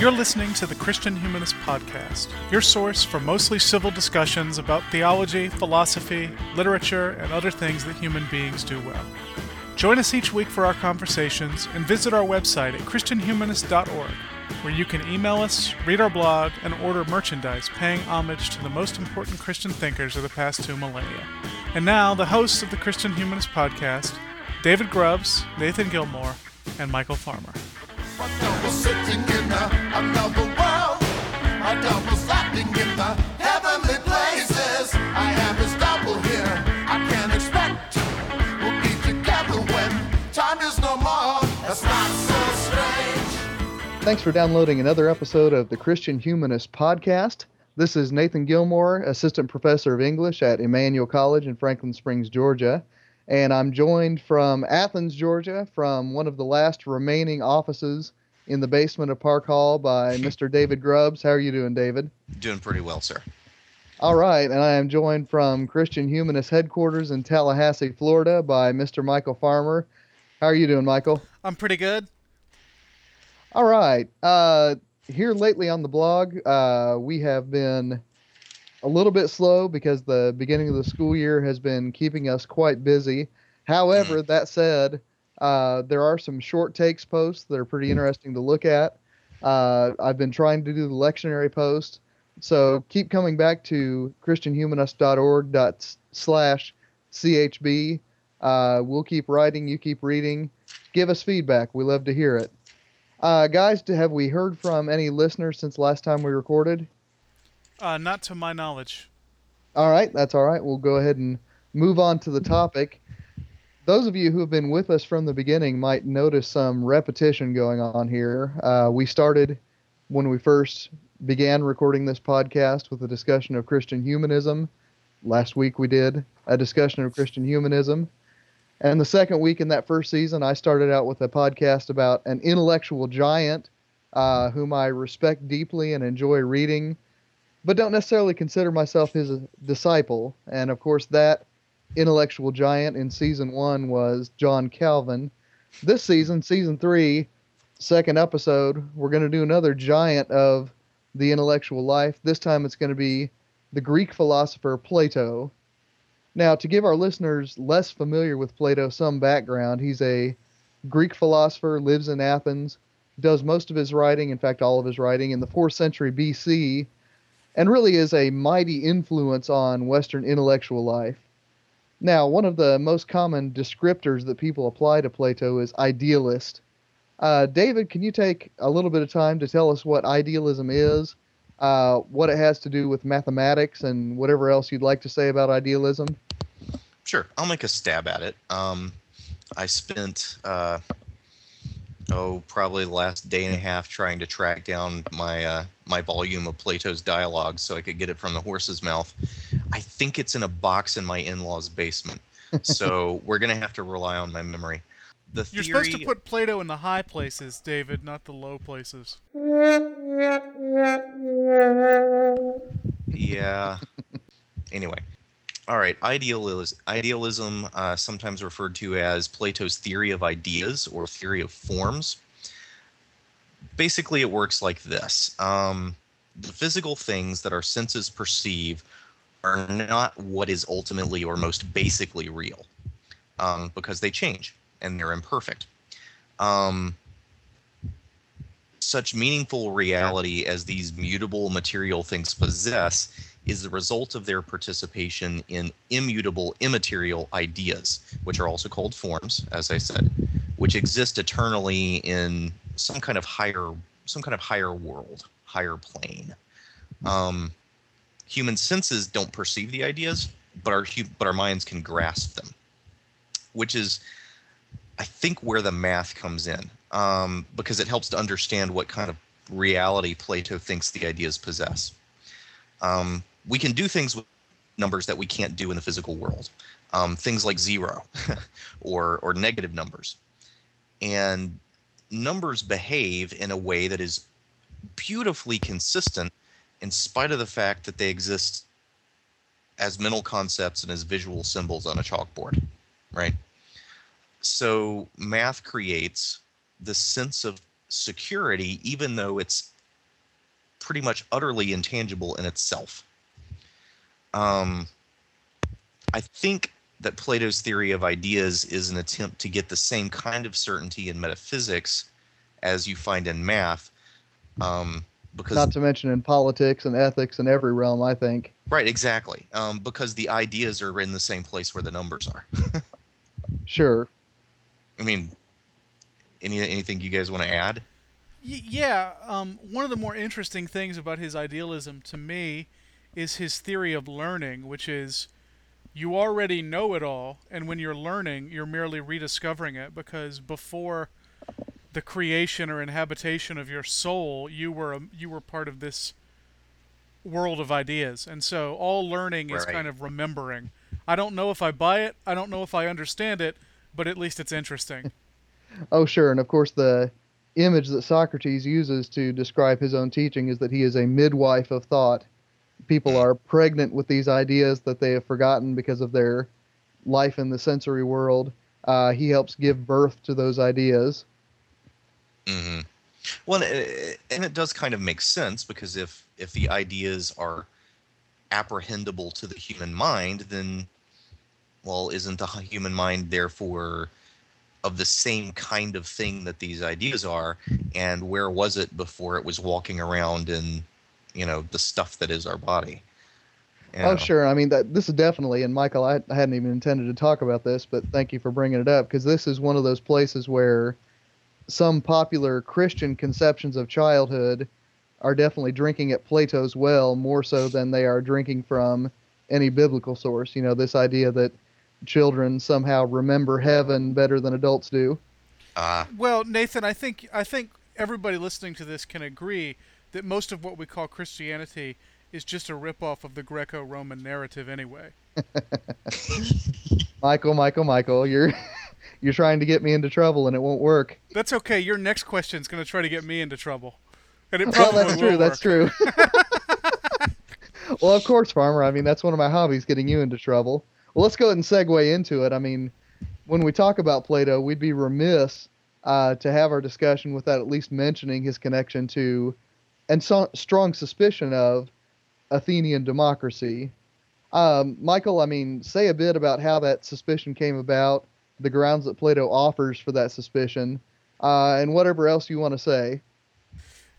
You're listening to the Christian Humanist Podcast, your source for mostly civil discussions about theology, philosophy, literature, and other things that human beings do well. Join us each week for our conversations and visit our website at ChristianHumanist.org, where you can email us, read our blog, and order merchandise paying homage to the most important Christian thinkers of the past two millennia. And now, the hosts of the Christian Humanist Podcast, David Grubbs, Nathan Gilmour, and Michial Farmer. Thanks for downloading another episode of the Christian Humanist Podcast. This is Nathan Gilmour, Assistant Professor of English at Emmanuel College in Franklin Springs, Georgia. And I'm joined from Athens, Georgia, from one of the last remaining offices in the basement of Park Hall by Mr. David Grubbs. How are you doing, David? Doing pretty well, sir. All right. And I am joined from Christian Humanist headquarters in Tallahassee, Florida by Mr. Michial Farmer. How are you doing, Michial? I'm pretty good. All right. Uh, here lately on the blog, uh, we have been a little bit slow because the beginning of the school year has been keeping us quite busy. However, Mm-hmm. that said, uh, there are some short takes posts that are pretty interesting to look at. Uh, I've been trying to do the lectionary post, so keep coming back to christianhumanist.org slash chb. Uh, we'll keep writing, you keep reading. Give us feedback. We love to hear it. Uh, guys, have we heard from any listeners since last time we recorded? Uh, not to my knowledge. All right, that's all right. We'll go ahead and move on to the topic. Those of you who have been with us from the beginning might notice some repetition going on here. Uh, we started when we first began recording this podcast with a discussion of Christian humanism. Last week we did a discussion of Christian humanism. And the second week in that first season, I started out with a podcast about an intellectual giant uh, whom I respect deeply and enjoy reading but don't necessarily consider myself his uh, disciple. And of course, that intellectual giant in season one was John Calvin. This season, season three, second episode, we're going to do another giant of the intellectual life. This time it's going to be the Greek philosopher Plato. Now, to give our listeners less familiar with Plato some background, he's a Greek philosopher, lives in Athens, does most of his writing, in fact, all of his writing, in the 4th century BC and really is a mighty influence on Western intellectual life. Now, one of the most common descriptors that people apply to Plato is idealist. Uh, David, can you take a little bit of time to tell us what idealism is, uh, what it has to do with mathematics, and whatever else you'd like to say about idealism? Sure, I'll make a stab at it. Um, I spent, uh, oh, probably the last day and a half trying to track down my uh, my volume of Plato's dialogues so I could get it from the horse's mouth. I think it's in a box in my in-laws' basement, so we're gonna have to rely on my memory. The You're theory, supposed to put Plato in the high places, David, not the low places. Yeah. anyway, all right. Idealism, idealism, uh, sometimes referred to as Plato's theory of ideas or theory of forms. Basically, it works like this: um, the physical things that our senses perceive are not what is ultimately or most basically real, um, because they change and they're imperfect. Um, such meaningful reality as these mutable material things possess is the result of their participation in immutable immaterial ideas, which are also called forms, as I said, which exist eternally in some kind of higher some kind of higher world, higher plane. Um, human senses don't perceive the ideas, but our but our minds can grasp them, which is I think where the math comes in, um, because it helps to understand what kind of reality Plato thinks the ideas possess. Um, we can do things with numbers that we can't do in the physical world, um, things like zero or or negative numbers, and numbers behave in a way that is beautifully consistent, in spite of the fact that they exist as mental concepts and as visual symbols on a chalkboard, right? So math creates the sense of security, even though it's pretty much utterly intangible in itself. Um, I think that Plato's theory of ideas is an attempt to get the same kind of certainty in metaphysics as you find in math. Um, because Not to mention in politics and ethics and every realm, I think. right, exactly. Um, because the ideas are in the same place where the numbers are. Sure. I mean, any anything you guys want to add? Y- yeah, um, one of the more interesting things about his idealism to me is his theory of learning, which is you already know it all, and when you're learning, you're merely rediscovering it because before the creation or inhabitation of your soul, you were a, you were part of this world of ideas, and so all learning is kind of remembering. I don't know if I buy it, I don't know if I understand it, but at least it's interesting. Oh, sure. And of course, the image that Socrates uses to describe his own teaching is that he is a midwife of thought. People are pregnant with these ideas that they have forgotten because of their life in the sensory world. Uh, he helps give birth to those ideas. hmm Well, and it, and does kind of make sense because if if the ideas are apprehendable to the human mind, then well, isn't the human mind therefore of the same kind of thing that these ideas are? And where was it before it was walking around in, you know, the stuff that is our body? You Oh, sure. I mean, that this is definitely, and Michial, I, I hadn't even intended to talk about this, but thank you for bringing it up because this is one of those places where some popular Christian conceptions of childhood are definitely drinking at Plato's well more so than they are drinking from any biblical source. You know, this idea that children somehow remember heaven better than adults do. Ah, Well, Nathan, I think I think everybody listening to this can agree that most of what we call Christianity is just a ripoff of the Greco-Roman narrative anyway. Michial, Michial, Michial, you're you're trying to get me into trouble and it won't work. That's okay. Your next question is going to try to get me into trouble. And it probably Well, that's true. That's true. well, of course, Farmer. I mean, that's one of my hobbies, getting you into trouble. Well, let's go ahead and segue into it. I mean, when we talk about Plato, we'd be remiss uh, to have our discussion without at least mentioning his connection to, and so, strong suspicion of, Athenian democracy. Um, Michial, I mean, say a bit about how that suspicion came about, the grounds that Plato offers for that suspicion, uh, and whatever else you want to say.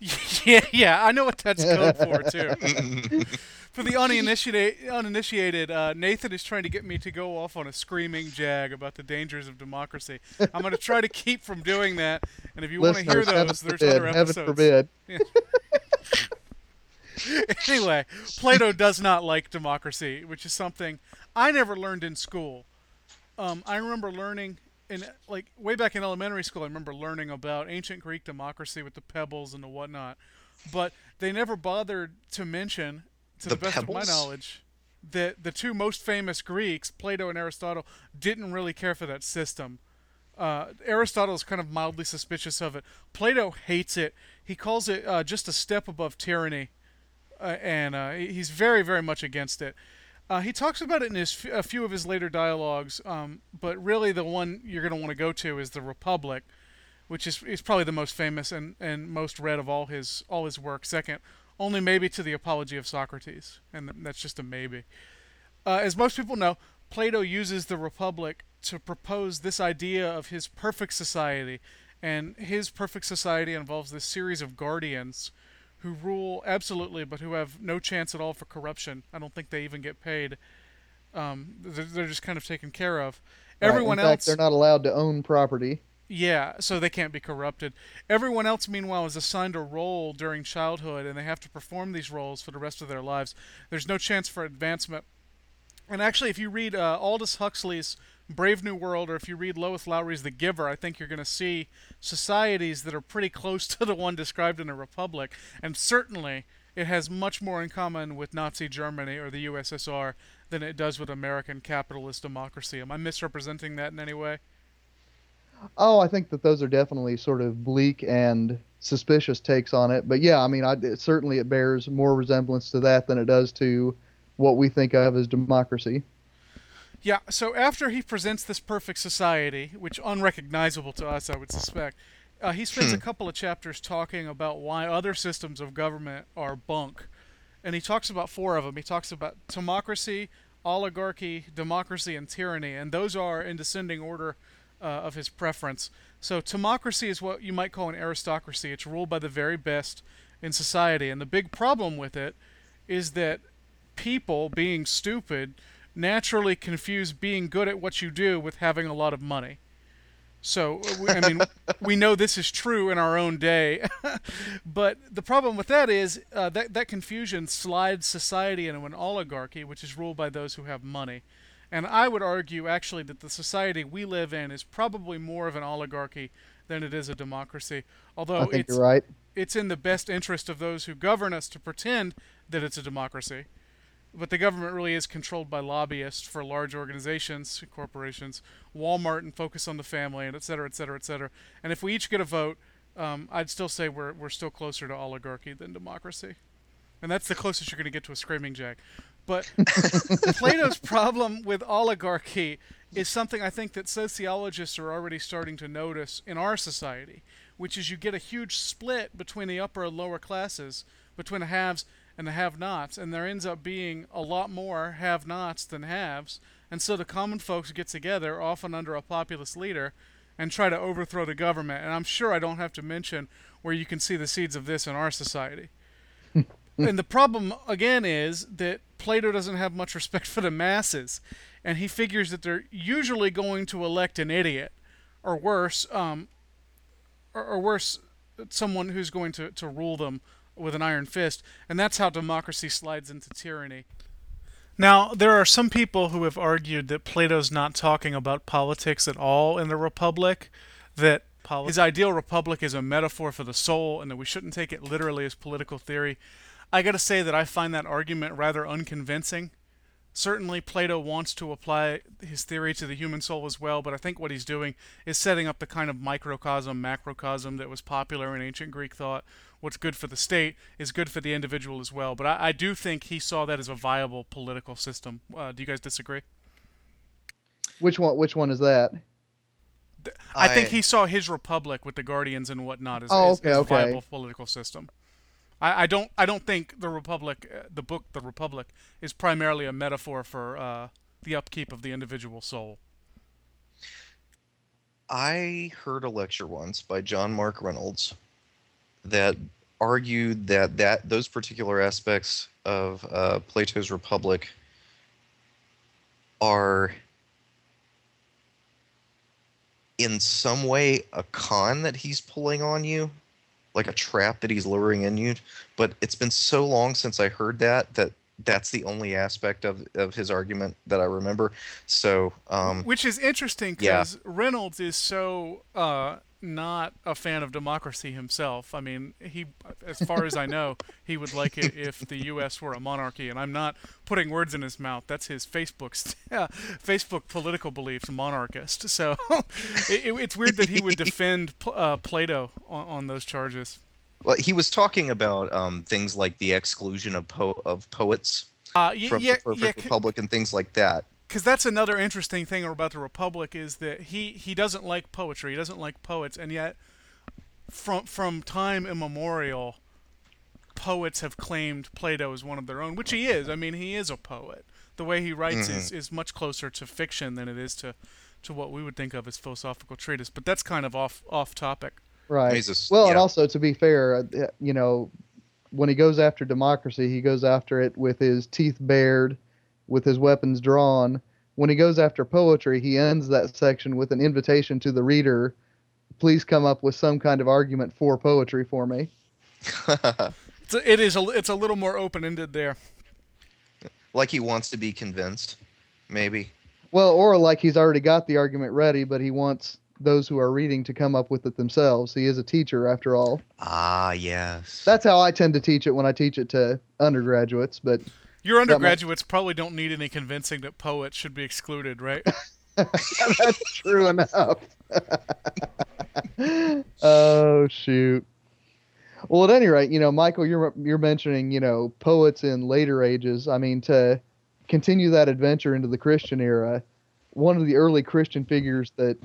yeah, yeah, I know what that's code for too. For the uninitiated, uninitiated uh, Nathan is trying to get me to go off on a screaming jag about the dangers of democracy. I'm going to try to keep from doing that, and if you want to hear Listeners, heaven those, there's forbid, other heaven episodes. forbid. anyway, Plato does not like democracy, which is something I never learned in school. Um, I remember learning in like way back in elementary school. I remember learning about ancient Greek democracy with the pebbles and the whatnot, but they never bothered to mention, to the, The best of my knowledge, that the two most famous Greeks, Plato and Aristotle, didn't really care for that system. Uh, Aristotle is kind of mildly suspicious of it. Plato hates it. He calls it uh, just a step above tyranny uh, and uh, he's very, very much against it. Uh, he talks about it in his a few of his later dialogues, um, but really the one you're going to want to go to is the Republic, which is, is probably the most famous and, and most read of all his all his work. Second, only maybe to the Apology of Socrates, and that's just a maybe. Uh, as most people know, Plato uses the Republic to propose this idea of his perfect society, and his perfect society involves this series of guardians who rule absolutely, but who have no chance at all for corruption. I don't think they even get paid. Um, they're, they're just kind of taken care of. Right, Everyone in fact, else, they're not allowed to own property. yeah, so they can't be corrupted. Everyone else, meanwhile, is assigned a role during childhood, and they have to perform these roles for the rest of their lives. There's no chance for advancement. And actually, if you read uh, Aldous Huxley's Brave New World, or if you read Lois Lowry's The Giver, I think you're going to see societies that are pretty close to the one described in a republic. And certainly, it has much more in common with Nazi Germany or the USSR than it does with American capitalist democracy. Am I misrepresenting that in any way? Oh, I think that those are definitely sort of bleak and suspicious takes on it. But yeah, I mean, I, it, certainly it bears more resemblance to that than it does to what we think of as democracy. Yeah, so after he presents this perfect society, which unrecognizable to us, I would suspect, Uh, he spends a couple of chapters talking about why other systems of government are bunk, and he talks about four of them. He talks about timocracy, oligarchy, democracy, and tyranny, and those are in descending order uh, of his preference. So, timocracy is what you might call an aristocracy. It's ruled by the very best in society, and the big problem with it is that people, being stupid, naturally confuse being good at what you do with having a lot of money. So, I mean, we know this is true in our own day. but the problem with that is uh, that, that confusion slides society into an oligarchy, which is ruled by those who have money. And I would argue, actually, that the society we live in is probably more of an oligarchy than it is a democracy. Although I think it's, you're right. it's in the best interest of those who govern us to pretend that it's a democracy but the government really is controlled by lobbyists for large organizations, corporations, Walmart, and focus on the family, and et cetera, et cetera, et cetera. And if we each get a vote, um, I'd still say we're we're still closer to oligarchy than democracy, and that's the closest you're going to get to a screaming jack. But Plato's problem with oligarchy is something I think that sociologists are already starting to notice in our society, which is you get a huge split between the upper and lower classes, between the haves and the have-nots, and there ends up being a lot more have-nots than haves. And so the common folks get together, often under a populist leader, and try to overthrow the government. And I'm sure I don't have to mention where you can see the seeds of this in our society. and the problem again is that Plato doesn't have much respect for the masses, and he figures that they're usually going to elect an idiot, or worse, um, or, or worse, someone who's going to, to rule them with an iron fist, and that's how democracy slides into tyranny. Now, there are some people who have argued that Plato's not talking about politics at all in the Republic, that his ideal republic is a metaphor for the soul, and that we shouldn't take it literally as political theory. I gotta say that I find that argument rather unconvincing. Certainly, Plato wants to apply his theory to the human soul as well, but I think what he's doing is setting up the kind of microcosm, macrocosm that was popular in ancient Greek thought. What's good for the state is good for the individual as well. But I, I do think he saw that as a viable political system. Uh, do you guys disagree? Which one? Which one is that? I, I think he saw his republic with the guardians and whatnot as, oh, okay, as a okay. viable political system. I, I don't I don't think the Republic, uh, the book The Republic, is primarily a metaphor for uh, the upkeep of the individual soul. I heard a lecture once by John Mark Reynolds that argued that that those particular aspects of uh, Plato's Republic are in some way a con that he's pulling on you like a trap that he's luring in you but it's been so long since i heard that that that's the only aspect of, of his argument that i remember so um, which is interesting because yeah. reynolds is so uh, not a fan of democracy himself. I mean, he, as far as I know, he would like it if the U.S. were a monarchy. And I'm not putting words in his mouth. That's his Facebook Facebook political beliefs, monarchist. So it, it's weird that he would defend uh, Plato on, on, those charges. Well, he was talking about um, things like the exclusion of po- of poets uh, from yeah, the Perfect yeah, Republic and things like that because that's another interesting thing about the Republic is that he he doesn't like poetry, he doesn't like poets, and yet from from time immemorial, poets have claimed Plato as one of their own, which he is. I mean, he is a poet. The way he writes mm-hmm. is, is much closer to fiction than it is to to what we would think of as philosophical treatise. But that's kind of off off topic. Right. Jesus. Well, yeah. and also to be fair, uh, you know, when he goes after democracy, he goes after it with his teeth bared with his weapons drawn. When he goes after poetry, he ends that section with an invitation to the reader please come up with some kind of argument for poetry for me. it's a, it is a, it's a little more open ended there. Like he wants to be convinced, maybe. Well, or like he's already got the argument ready, but he wants those who are reading to come up with it themselves. He is a teacher, after all. Ah, yes. That's how I tend to teach it when I teach it to undergraduates, but your undergraduates probably don't need any convincing that poets should be excluded, right? That's true enough. oh shoot. Well, at any rate, you know, Michial, you're you're mentioning, you know, poets in later ages. I mean, to continue that adventure into the Christian era, one of the early Christian figures that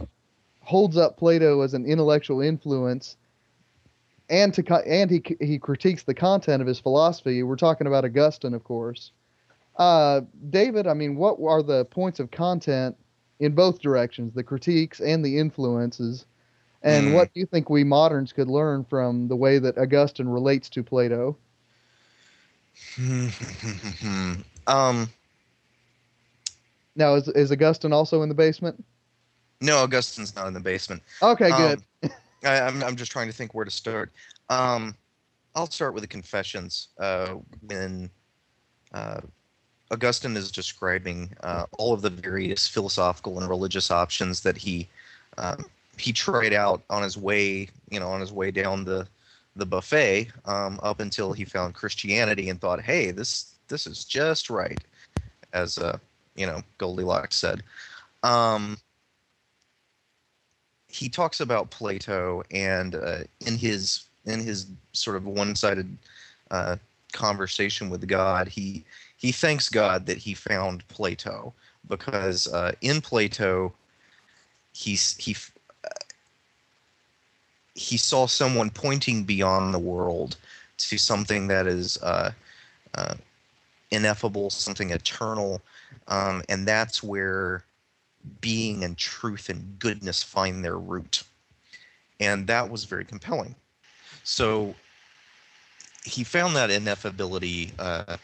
holds up Plato as an intellectual influence, and to and he he critiques the content of his philosophy. We're talking about Augustine, of course. Uh, David, I mean, what are the points of content in both directions, the critiques and the influences? And Mm. what do you think we moderns could learn from the way that Augustine relates to Plato? um, Now, is, is Augustine also in the basement? no, Augustine's not in the basement. Okay, good. Um, I, I'm, I'm just trying to think where to start. Um, I'll start with the Confessions. Uh, when uh, Augustine is describing uh, all of the various philosophical and religious options that he um, he tried out on his way, you know, on his way down the the buffet, um, up until he found Christianity and thought, "Hey, this this is just right," as uh, you know, Goldilocks said. Um, he talks about Plato and uh, in his in his sort of one-sided uh, conversation with God, he he thanks God that he found Plato because uh, in Plato he's he uh, he saw someone pointing beyond the world to something that is uh, uh, ineffable, something eternal, um, and that's where being and truth and goodness find their root. And that was very compelling. So he found that ineffability uh,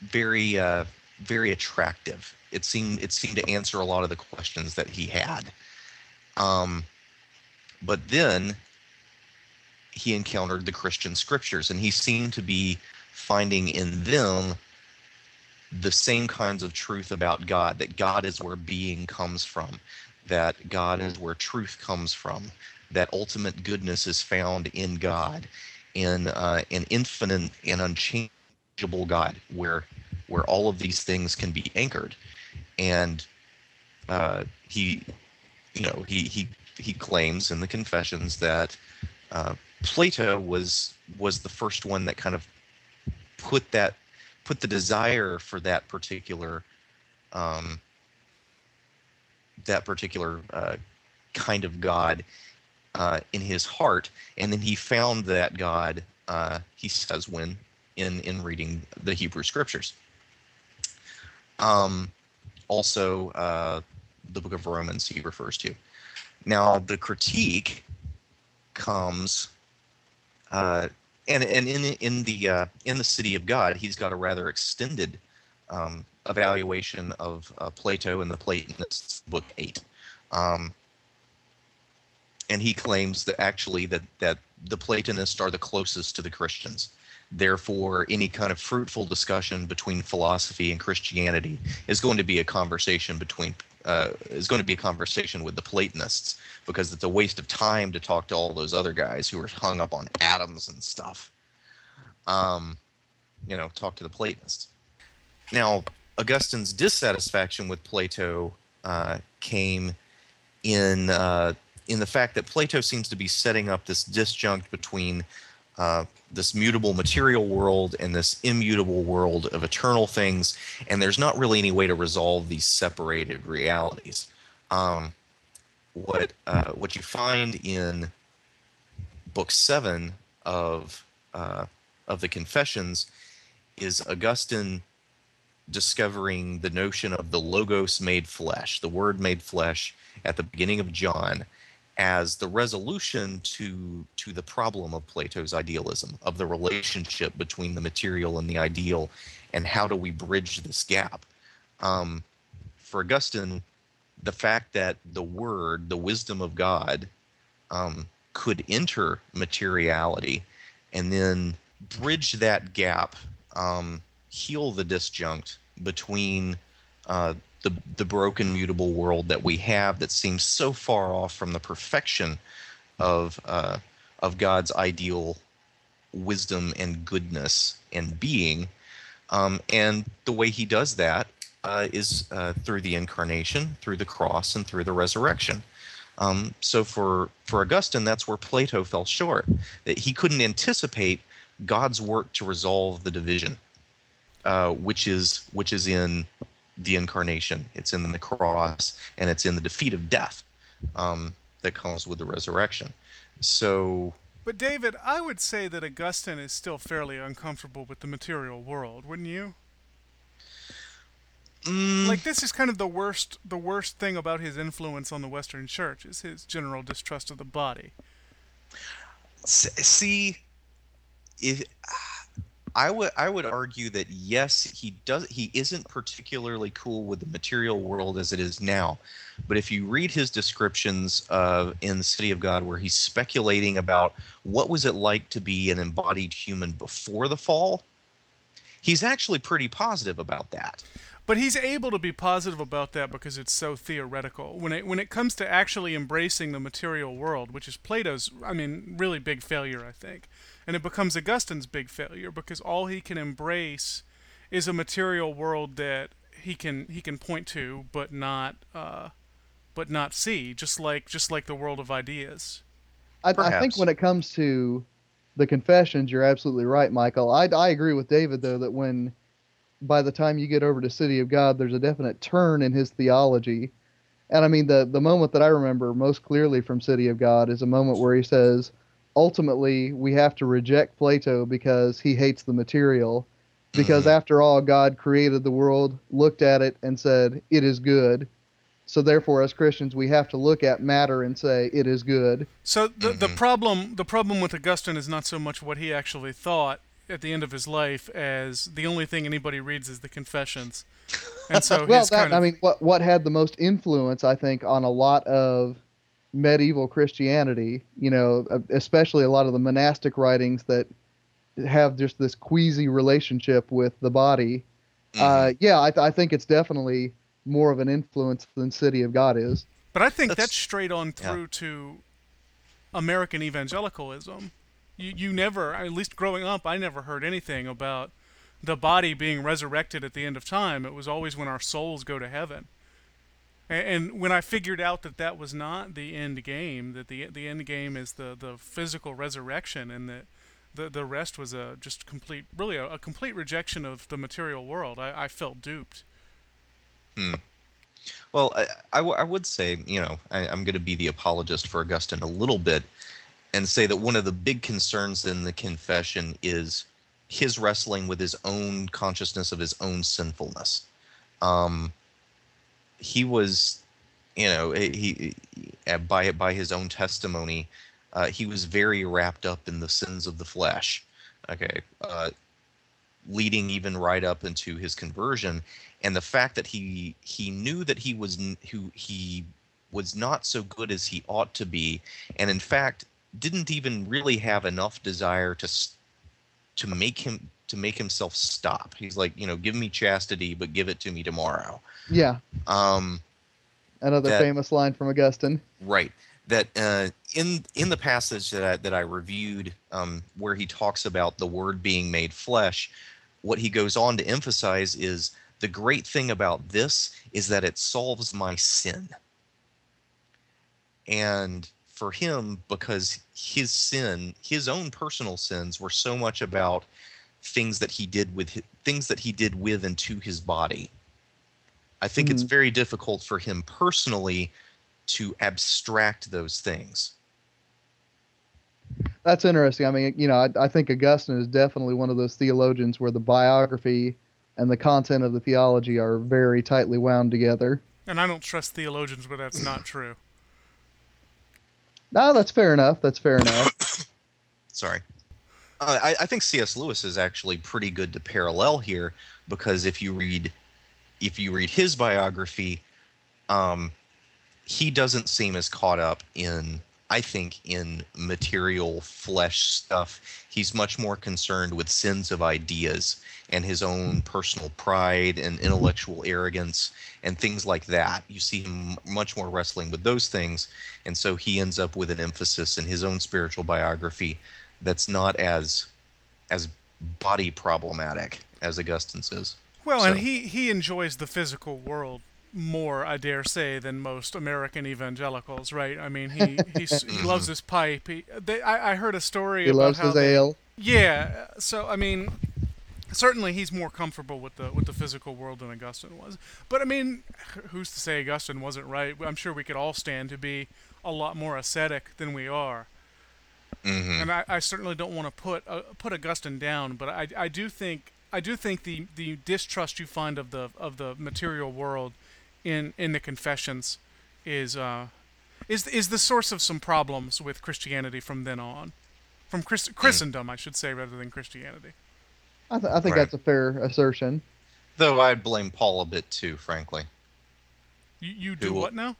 very, uh, very attractive. It seemed it seemed to answer a lot of the questions that he had. Um, but then he encountered the Christian scriptures, and he seemed to be finding in them the same kinds of truth about God that God is where being comes from, that God is where truth comes from, that ultimate goodness is found in God, in uh, an infinite and unchangeable God, where where all of these things can be anchored, and uh, he, you know, he he he claims in the Confessions that uh, Plato was was the first one that kind of put that put the desire for that particular um, that particular uh, kind of God uh, in his heart, and then he found that God. Uh, he says when in in reading the Hebrew Scriptures. Um, also, uh, the Book of Romans he refers to. Now, the critique comes uh, and and in in the uh, in the city of God, he's got a rather extended um, evaluation of uh, Plato in the Platonists, Book Eight, um, and he claims that actually that that the Platonists are the closest to the Christians. Therefore, any kind of fruitful discussion between philosophy and Christianity is going to be a conversation between uh, is going to be a conversation with the Platonists because it's a waste of time to talk to all those other guys who are hung up on atoms and stuff. Um, you know, talk to the Platonists. Now, Augustine's dissatisfaction with Plato uh, came in uh, in the fact that Plato seems to be setting up this disjunct between uh, this mutable material world and this immutable world of eternal things, and there's not really any way to resolve these separated realities. Um, what uh, what you find in book seven of uh, of the Confessions is Augustine discovering the notion of the logos made flesh, the word made flesh at the beginning of John as the resolution to to the problem of Plato's idealism of the relationship between the material and the ideal and how do we bridge this gap? Um, for Augustine the fact that the word the wisdom of God um, could enter materiality and then bridge that gap um, heal the disjunct between uh, the the broken mutable world that we have that seems so far off from the perfection of uh, of God's ideal wisdom and goodness and being, um, and the way He does that uh, is uh, through the incarnation, through the cross, and through the resurrection. Um, so for for Augustine, that's where Plato fell short. That he couldn't anticipate God's work to resolve the division, uh, which is which is in the incarnation. It's in the cross, and it's in the defeat of death um, that comes with the resurrection. So, But David, I would say that Augustine is still fairly uncomfortable with the material world, wouldn't you? mm, Like this is kind of the worst the worst thing about his influence on the Western Church is his general distrust of the body. see, if I would I would argue that yes, he does he isn't particularly cool with the material world as it is now. But if you read his descriptions of in City of God where he's speculating about what was it like to be an embodied human before the fall, he's actually pretty positive about that. But he's able to be positive about that because it's so theoretical. When it when it comes to actually embracing the material world, which is Plato's, I mean, really big failure, I think, and it becomes Augustine's big failure because all he can embrace is a material world that he can he can point to, but not uh, but not see, just like just like the world of ideas. I, I think when it comes to the confessions, you're absolutely right, Michial. I, I agree with David though that when by the time you get over to City of God, there's a definite turn in his theology. And I mean the the moment that I remember most clearly from City of God is a moment where he says, ultimately we have to reject Plato because he hates the material. Because Mhm. after all, God created the world, looked at it, and said, It is good. So therefore, as Christians, we have to look at matter and say, It is good. So the the Mhm. problem the problem with Augustine is not so much what he actually thought at the end of his life as the only thing anybody reads is the Confessions, and so well, that kind of I mean, what what had the most influence, I think, on a lot of medieval Christianity, you know, uh, especially a lot of the monastic writings that have just this queasy relationship with the body. Mhm. Uh, yeah, I, th- I think it's definitely more of an influence than City of God is. But I think That's- that's, straight on yeah. through to American evangelicalism. You you never, at least growing up, I never heard anything about the body being resurrected at the end of time. It was always when our souls go to heaven. And, and when I figured out that that was not the end game, that the the end game is the, the physical resurrection, and that the the rest was a just complete, really a, a complete rejection of the material world, I, I felt duped. Well, I, I, w- I would say, you know, I, I'm going to be the apologist for Augustine a little bit and say that one of the big concerns in the confession is his wrestling with his own consciousness of his own sinfulness. Um, he was, you know, he, he by by his own testimony, uh, he was very wrapped up in the sins of the flesh. Okay, uh, leading even right up into his conversion and the fact that he he knew that he was who he was not so good as he ought to be and in fact didn't even really have enough desire to to make him to make himself stop he's like you know give me chastity but give it to me tomorrow Yeah, um another That- famous line from Augustine. Right. That uh, in in the passage that I, that I reviewed, um, where he talks about the Word being made flesh, what he goes on to emphasize is the great thing about this is that it solves my sin. And for him, because his sin, his own personal sins, were so much about things that he did with hi- things that he did with and to his body. I think it's Mhm. very difficult for him personally to abstract those things. That's interesting. I mean, you know, I, I think Augustine is definitely one of those theologians where the biography and the content of the theology are very tightly wound together. And I don't trust theologians, but that's not true. No, that's fair enough. That's fair enough. Sorry. I, I think C.S. Lewis is actually pretty good to parallel here because if you read if you read his biography, um, he doesn't seem as caught up in I think in material flesh stuff. He's much more concerned with sins of ideas and his own personal pride and intellectual arrogance and things like that. You see him much more wrestling with those things, and so he ends up with an emphasis in his own spiritual biography that's not as as body problematic as Augustine says. Well, and he, he enjoys the physical world more, I dare say, than most American evangelicals, right? I mean, he he's, he mm-hmm. loves his pipe. He, they, I, I heard a story about. He about loves how his they- ale. Yeah, so I mean, certainly he's more comfortable with the with the physical world than Augustine was. But I mean, who's to say Augustine wasn't right? I'm sure we could all stand to be a lot more ascetic than we are. Mm-hmm. And I, I certainly don't want to put uh, put Augustine down, but I, I do think I do think the, the distrust you find of the of the material world in in the Confessions is uh, is is the source of some problems with Christianity from then on, from Christ- Christendom, I should say, rather than Christianity. I, th- I think Right. that's a fair assertion. Though I'd blame Paul a bit too, frankly. You you do will- what now?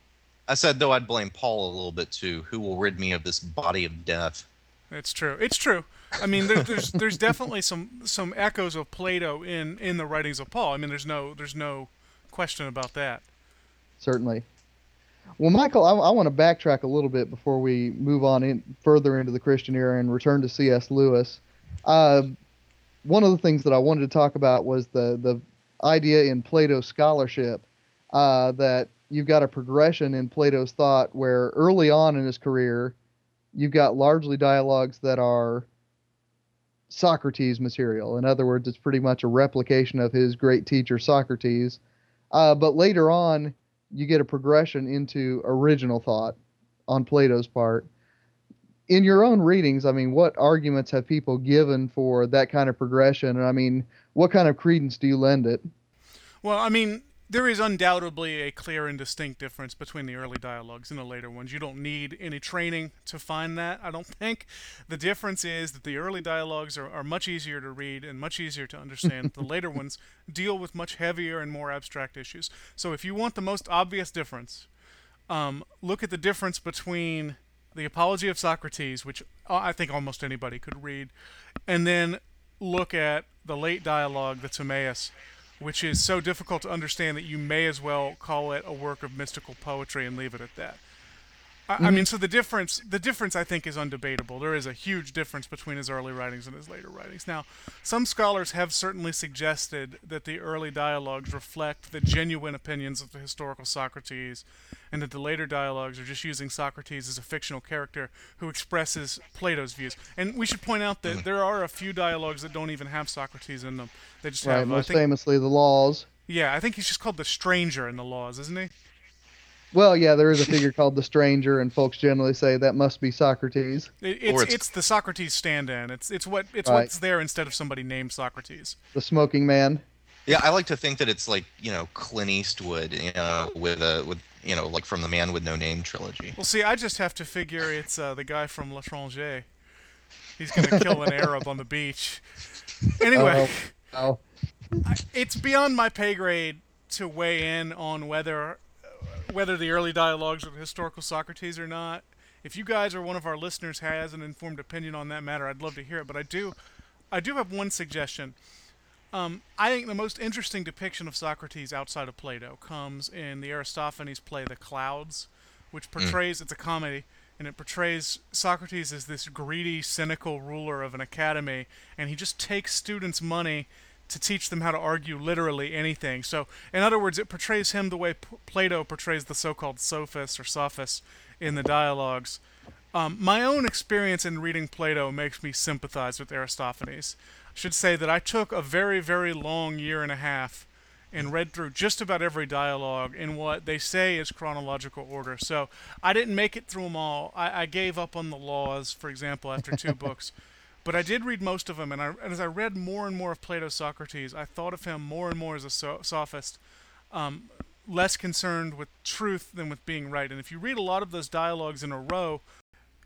I said though I'd blame Paul a little bit too. Who will rid me of this body of death? It's true. It's true. I mean, there, there's there's definitely some some echoes of Plato in in the writings of Paul. I mean, there's no there's no question about that. certainly. Well, Michial, I, I want to backtrack a little bit before we move on in further into the Christian era and return to C.S. Lewis. Uh, one of the things that I wanted to talk about was the the idea in Plato's scholarship uh, that you've got a progression in Plato's thought where early on in his career, you've got largely dialogues that are Socrates material. In other words, it's pretty much a replication of his great teacher Socrates. Uh, but later on, you get a progression into original thought on Plato's part. In your own readings, I mean, what arguments have people given for that kind of progression? And I mean, what kind of credence do you lend it? Well, I mean, there is undoubtedly a clear and distinct difference between the early dialogues and the later ones. You don't need any training to find that, I don't think. The difference is that the early dialogues are, are much easier to read and much easier to understand. the later ones deal with much heavier and more abstract issues. So if you want the most obvious difference, um, look at the difference between the Apology of Socrates, which uh, I think almost anybody could read, and then look at the late dialogue, the Timaeus, which is so difficult to understand that you may as well call it a work of mystical poetry and leave it at that. I, I mm-hmm. mean, so the difference, the difference, I think, is undebatable. There is a huge difference between his early writings and his later writings. Now, some scholars have certainly suggested that the early dialogues reflect the genuine opinions of the historical Socrates, and that the later dialogues are just using Socrates as a fictional character who expresses Plato's views. And we should point out that mm-hmm. there are a few dialogues that don't even have Socrates in them. They just Right, have, most think, famously, the laws. yeah, I think he's just called the stranger in the laws, isn't he? Well, yeah, there is a figure called the stranger, and folks generally say that must be Socrates. It, it's, it's it's- the Socrates stand-in. It's it's what it's Right. what's there instead of somebody named Socrates. The smoking man. Yeah, I like to think that it's like you know Clint Eastwood, you know, with a with you know like from the Man with No Name trilogy. Well, see, I just have to figure it's uh, the guy from L'Étranger. He's gonna kill an Arab on the beach. Anyway, Oh, it's beyond my pay grade to weigh in on whether whether the early dialogues are historical Socrates or not. If you guys or one of our listeners has an informed opinion on that matter, I'd love to hear it. But I do, I do have one suggestion. Um, I think the most interesting depiction of Socrates outside of Plato comes in the Aristophanes play *The Clouds*, which portrays it's a comedy and it portrays Socrates as this greedy, cynical ruler of an academy, and he just takes students' money to teach them how to argue literally anything. So, in other words, it portrays him the way P- Plato portrays the so-called sophists or sophists in the dialogues. Um, my own experience in reading Plato makes me sympathize with Aristophanes. I should say that I took a very, very long year and a half and read through just about every dialogue in what they say is chronological order. So I didn't make it through them all. I, I gave up on the laws, for example, after two books. But I did read most of them, and, I, and as I read more and more of Plato's Socrates, I thought of him more and more as a so- sophist, um, less concerned with truth than with being right. And if you read a lot of those dialogues in a row,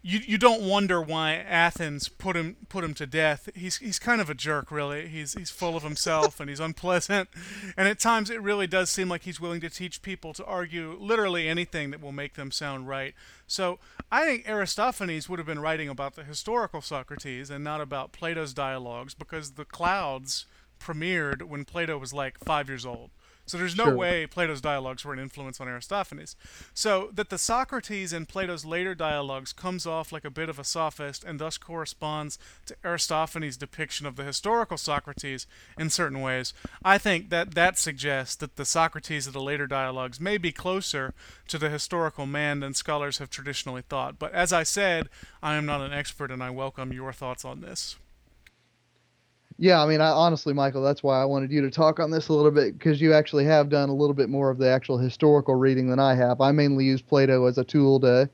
you you don't wonder why Athens put him put him to death. He's he's kind of a jerk, really. He's he's full of himself and he's unpleasant, and at times it really does seem like he's willing to teach people to argue literally anything that will make them sound right. So I think Aristophanes would have been writing about the historical Socrates and not about Plato's dialogues because the Clouds premiered when Plato was like five years old. So there's no Sure. way Plato's dialogues were an influence on Aristophanes. So that the Socrates in Plato's later dialogues comes off like a bit of a sophist and thus corresponds to Aristophanes' depiction of the historical Socrates in certain ways, I think that that suggests that the Socrates of the later dialogues may be closer to the historical man than scholars have traditionally thought. But as I said, I am not an expert and I welcome your thoughts on this. Yeah, I mean, I, honestly, Michial, that's why I wanted you to talk on this a little bit because you actually have done a little bit more of the actual historical reading than I have. I mainly use Plato as a tool to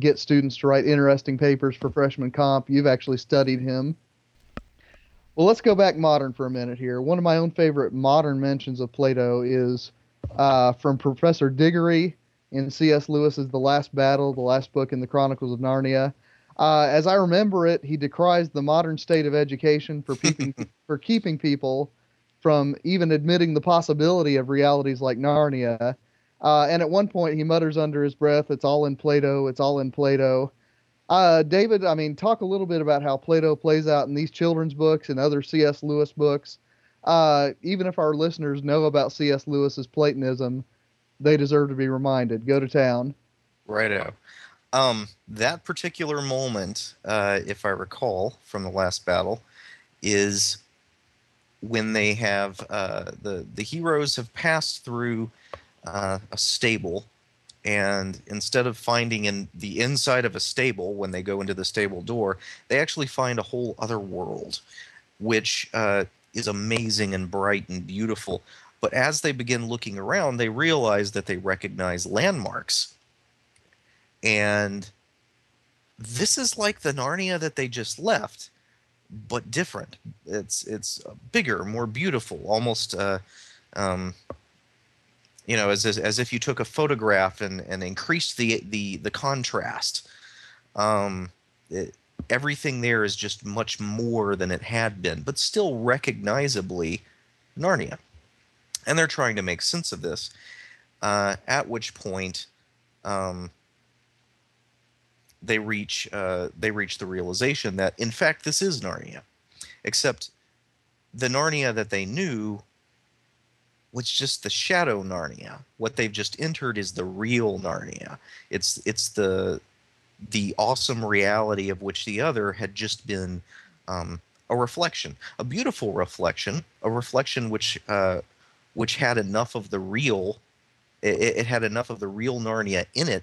get students to write interesting papers for freshman comp. You've actually studied him. Well, let's go back modern for a minute here. One of my own favorite modern mentions of Plato is uh, from Professor Diggory in C.S. Lewis's The Last Battle, the last book in the Chronicles of Narnia. Uh, as I remember it, he decries the modern state of education for keeping for keeping people from even admitting the possibility of realities like Narnia. Uh, and at one point, he mutters under his breath, "It's all in Plato. It's all in Plato." Uh, David, I mean, talk a little bit about how Plato plays out in these children's books and other C.S. Lewis books. Uh, even if our listeners know about C.S. Lewis's Platonism, they deserve to be reminded. Go to town. Right Righto. Um, that particular moment, uh, if I recall from the last battle, is when they have uh, the the heroes have passed through uh, a stable, and instead of finding in the inside of a stable when they go into the stable door, they actually find a whole other world, which uh, is amazing and bright and beautiful. But as they begin looking around, they realize that they recognize landmarks and this is like the Narnia that they just left, but different. It's it's bigger, more beautiful, almost uh, um, you know, as, as as if you took a photograph and and increased the the the contrast. Um, it, everything there is just much more than it had been, but still recognizably Narnia. And they're trying to make sense of this. Uh, at which point, um, they reach uh, they reach the realization that in fact this is Narnia, except the Narnia that they knew was just the shadow Narnia. What they've just entered is the real Narnia. It's it's the the awesome reality of which the other had just been um, a reflection, a beautiful reflection, a reflection which uh, which had enough of the real. It, it had enough of the real Narnia in it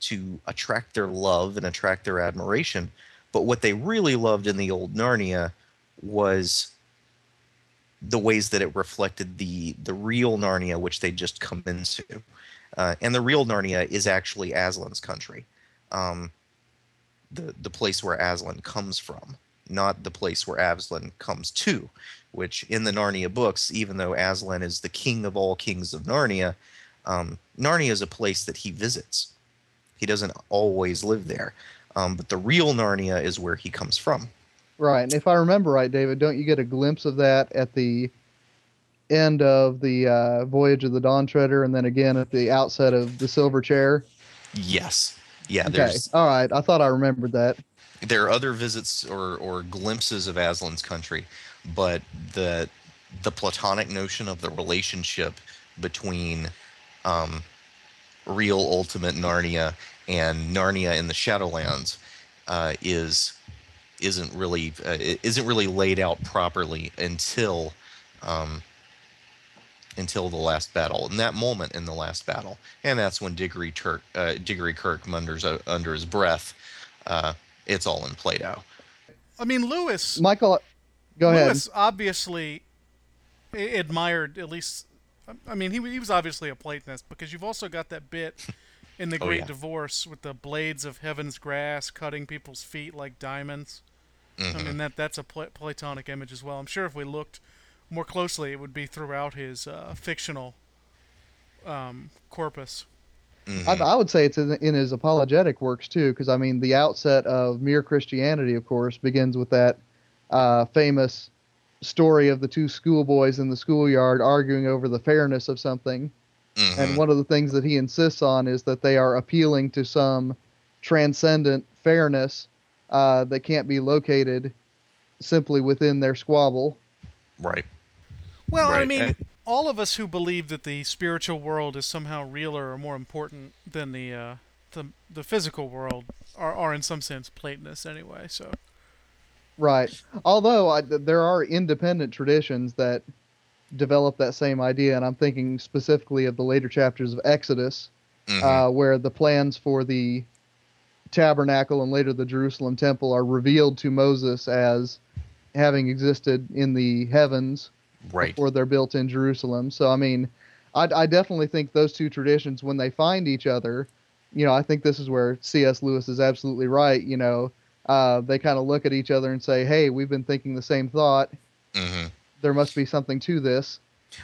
to attract their love and attract their admiration. But what they really loved in the old Narnia was the ways that it reflected the the real Narnia, which they just come into. Uh, and the real Narnia is actually Aslan's country, um, the the place where Aslan comes from, not the place where Aslan comes to. Which in the Narnia books, even though Aslan is the king of all kings of Narnia, um, Narnia is a place that he visits. He doesn't always live there. Um, but the real Narnia is where he comes from. Right. And if I remember right, David, don't you get a glimpse of that at the end of the uh, Voyage of the Dawn Treader and then again at the outset of the Silver Chair? Yes. Yeah. Okay. All right. I thought I remembered that. There are other visits or, or glimpses of Aslan's country, but the the platonic notion of the relationship between um, real ultimate Narnia and Narnia in the Shadowlands uh, is isn't really uh, isn't really laid out properly until um, until the last battle. and that moment in the last battle, and that's when Diggory Turk uh, Digory Kirke munders uh, under his breath. Uh, it's all in Plato. I mean, Lewis. Michial, go Lewis ahead. Lewis obviously admired at least I mean, he, he was obviously a Platonist because you've also got that bit in the oh, Great yeah. Divorce with the blades of heaven's grass cutting people's feet like diamonds. Mm-hmm. I mean, that that's a Pla- Platonic image as well. I'm sure if we looked more closely, it would be throughout his uh, fictional um, corpus. Mm-hmm. I, I, would say it's in, in his apologetic works too, because I mean, the outset of Mere Christianity, of course, begins with that uh, famous story of the two schoolboys in the schoolyard arguing over the fairness of something. Mm-hmm. And one of the things that he insists on is that they are appealing to some transcendent fairness uh, that can't be located simply within their squabble. Right. Well, right. I mean, and, all of us who believe that the spiritual world is somehow realer or more important than the uh, the the physical world are, are in some sense Platonists anyway. So. Right. Although I, there are independent traditions that develop that same idea, and I'm thinking specifically of the later chapters of Exodus, mm-hmm. uh, where the plans for the tabernacle and later the Jerusalem temple are revealed to Moses as having existed in the heavens Right. before they're built in Jerusalem. So I mean, I, I definitely think those two traditions, when they find each other, you know, I think this is where C.S. Lewis is absolutely right. You know, uh, they kind of look at each other and say, "Hey, we've been thinking the same thought. hmm There must be something to this."